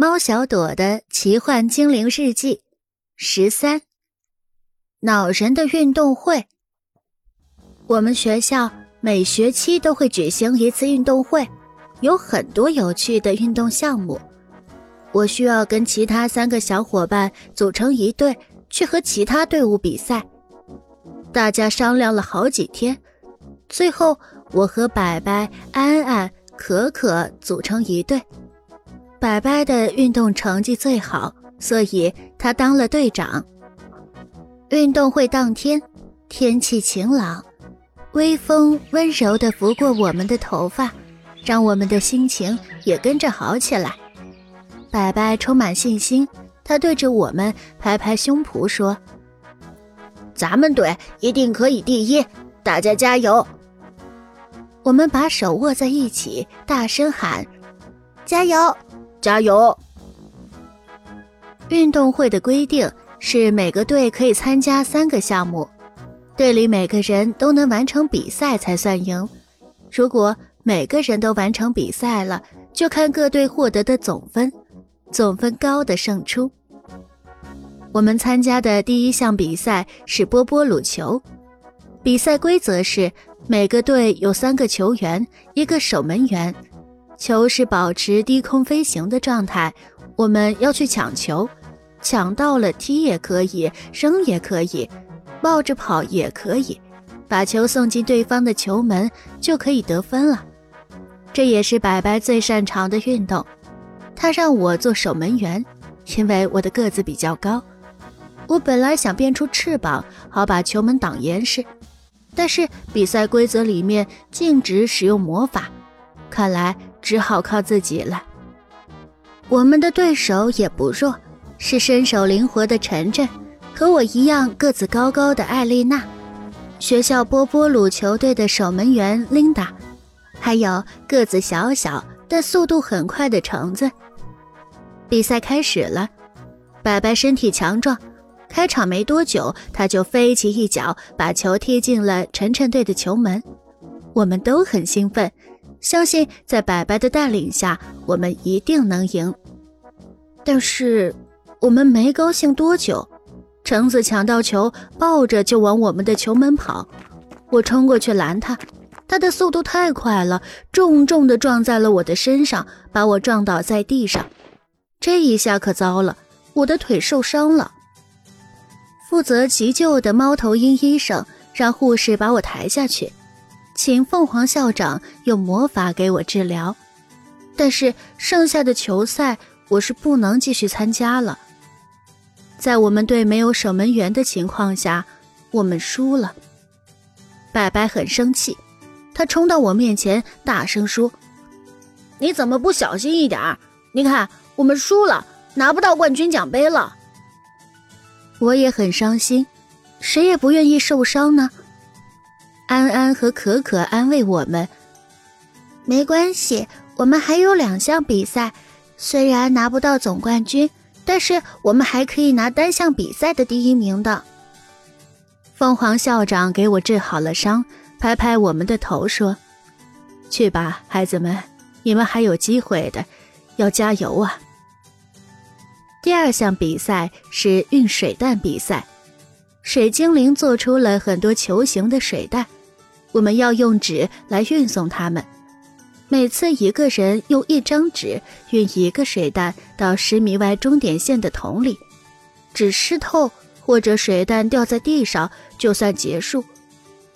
猫小朵的奇幻精灵日记十三。恼人的运动会。我们学校每学期都会举行一次运动会，有很多有趣的运动项目。我需要跟其他三个小伙伴组成一队，去和其他队伍比赛。大家商量了好几天，最后我和白白、安安、可可组成一队。白白的运动成绩最好，所以他当了队长。运动会当天，天气晴朗，微风温柔地拂过我们的头发，让我们的心情也跟着好起来。白白充满信心，他对着我们拍拍胸脯说：“咱们队一定可以第一，大家加油！”我们把手握在一起，大声喊：“加油！”加油！运动会的规定是每个队可以参加三个项目，队里每个人都能完成比赛才算赢。如果每个人都完成比赛了，就看各队获得的总分，总分高的胜出。我们参加的第一项比赛是波波鲁球，比赛规则是每个队有三个球员，一个守门员。球是保持低空飞行的状态，我们要去抢球，抢到了踢也可以，扔也可以，抱着跑也可以，把球送进对方的球门就可以得分了。这也是白白最擅长的运动，他让我做守门员，因为我的个子比较高。我本来想变出翅膀，好把球门挡严实，但是比赛规则里面禁止使用魔法，看来。只好靠自己了。我们的对手也不弱，是身手灵活的晨晨，和我一样个子高高的艾丽娜，学校波波鲁球队的守门员琳达，还有个子小小但速度很快的橙子。比赛开始了，白白身体强壮，开场没多久他就飞起一脚把球踢进了晨晨队的球门，我们都很兴奋。相信在白白的带领下，我们一定能赢。但是我们没高兴多久，橙子抢到球，抱着就往我们的球门跑。我冲过去拦他，他的速度太快了，重重的撞在了我的身上，把我撞倒在地上。这一下可糟了，我的腿受伤了。负责急救的猫头鹰医生让护士把我抬下去。请凤凰校长用魔法给我治疗，但是剩下的球赛我是不能继续参加了。在我们队没有守门员的情况下，我们输了。白白很生气，他冲到我面前，大声说：“你怎么不小心一点？你看我们输了，拿不到冠军奖杯了。”我也很伤心，谁也不愿意受伤呢。安安和可可安慰我们：“没关系，我们还有两项比赛，虽然拿不到总冠军，但是我们还可以拿单项比赛的第一名的。”凤凰校长给我治好了伤，拍拍我们的头说：“去吧，孩子们，你们还有机会的，要加油啊！”第二项比赛是运水弹比赛，水精灵做出了很多球形的水弹。我们要用纸来运送它们，每次一个人用一张纸运一个水弹到十米外终点线的桶里，纸湿透或者水弹掉在地上就算结束。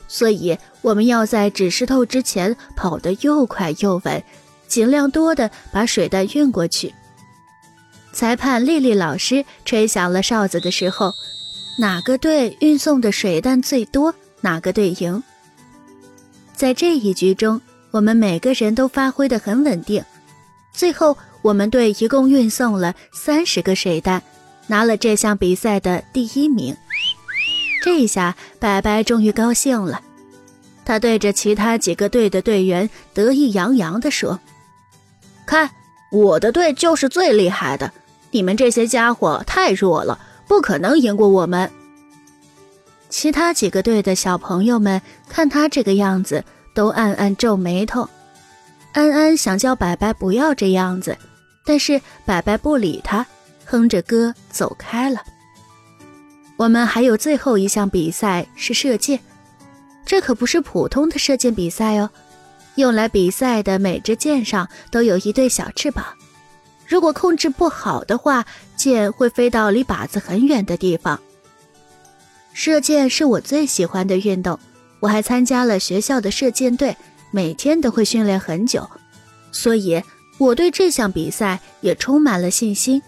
所以我们要在纸湿透之前跑得又快又稳，尽量多的把水弹运过去。裁判丽丽老师吹响了哨子的时候，哪个队运送的水弹最多，哪个队赢。在这一局中，我们每个人都发挥的很稳定。最后，我们队一共运送了三十个水弹，拿了这项比赛的第一名。这一下，白白终于高兴了。他对着其他几个队的队员得意洋洋地说：“看，我的队就是最厉害的，你们这些家伙太弱了，不可能赢过我们。”其他几个队的小朋友们看他这个样子，都暗暗皱眉头。安安想叫白白不要这样子，但是白白不理他，哼着歌走开了。我们还有最后一项比赛是射箭，这可不是普通的射箭比赛哦。用来比赛的每支箭上都有一对小翅膀，如果控制不好的话，箭会飞到离靶子很远的地方。射箭是我最喜欢的运动，我还参加了学校的射箭队，每天都会训练很久，所以我对这项比赛也充满了信心。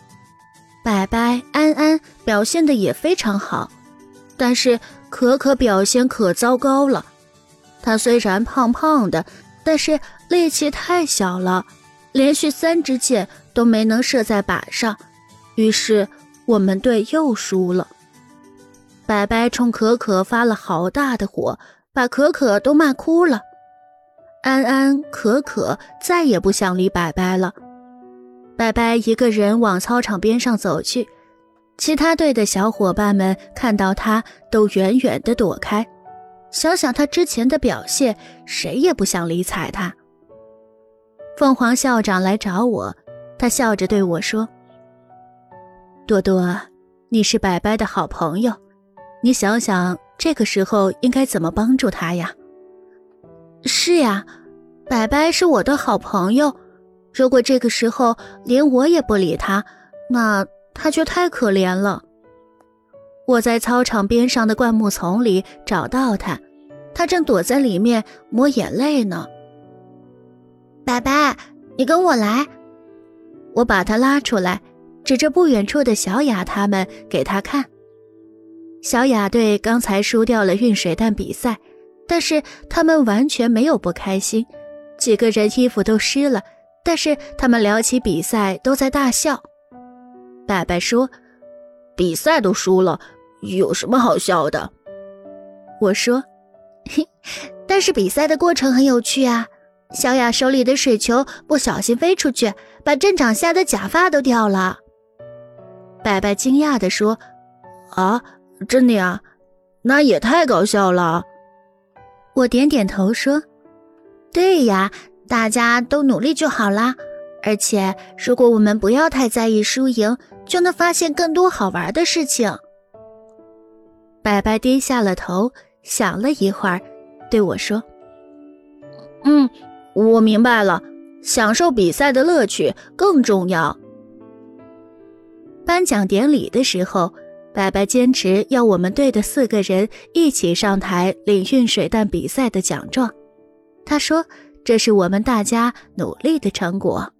白白、安安表现的也非常好，但是可可表现可糟糕了。他虽然胖胖的。但是力气太小了，连续三支箭都没能射在靶上，于是我们队又输了。白白冲可可发了好大的火，把可可都骂哭了。安安、可可再也不想理白白了。白白一个人往操场边上走去，其他队的小伙伴们看到他都远远的躲开。想想他之前的表现，谁也不想理睬他。凤凰校长来找我，他笑着对我说：“多多，你是白白的好朋友，你想想这个时候应该怎么帮助他呀？”“是呀，白白是我的好朋友，如果这个时候连我也不理他，那他就太可怜了。”我在操场边上的灌木丛里找到他，他正躲在里面抹眼泪呢。白白，你跟我来。我把他拉出来，指着不远处的小雅他们给他看。小雅队刚才输掉了运水弹比赛，但是他们完全没有不开心，几个人衣服都湿了，但是他们聊起比赛都在大笑。白白说：“比赛都输了。”有什么好笑的？我说，嘿，但是比赛的过程很有趣啊！小雅手里的水球不小心飞出去，把镇长吓得假发都掉了。白白惊讶地说：“啊，真的呀？那也太搞笑了！”我点点头说：“对呀，大家都努力就好啦。而且，如果我们不要太在意输赢，就能发现更多好玩的事情。”白白低下了头，想了一会儿，对我说：“嗯，我明白了，享受比赛的乐趣更重要。”颁奖典礼的时候，白白坚持要我们队的四个人一起上台领运水弹比赛的奖状。他说：“这是我们大家努力的成果。”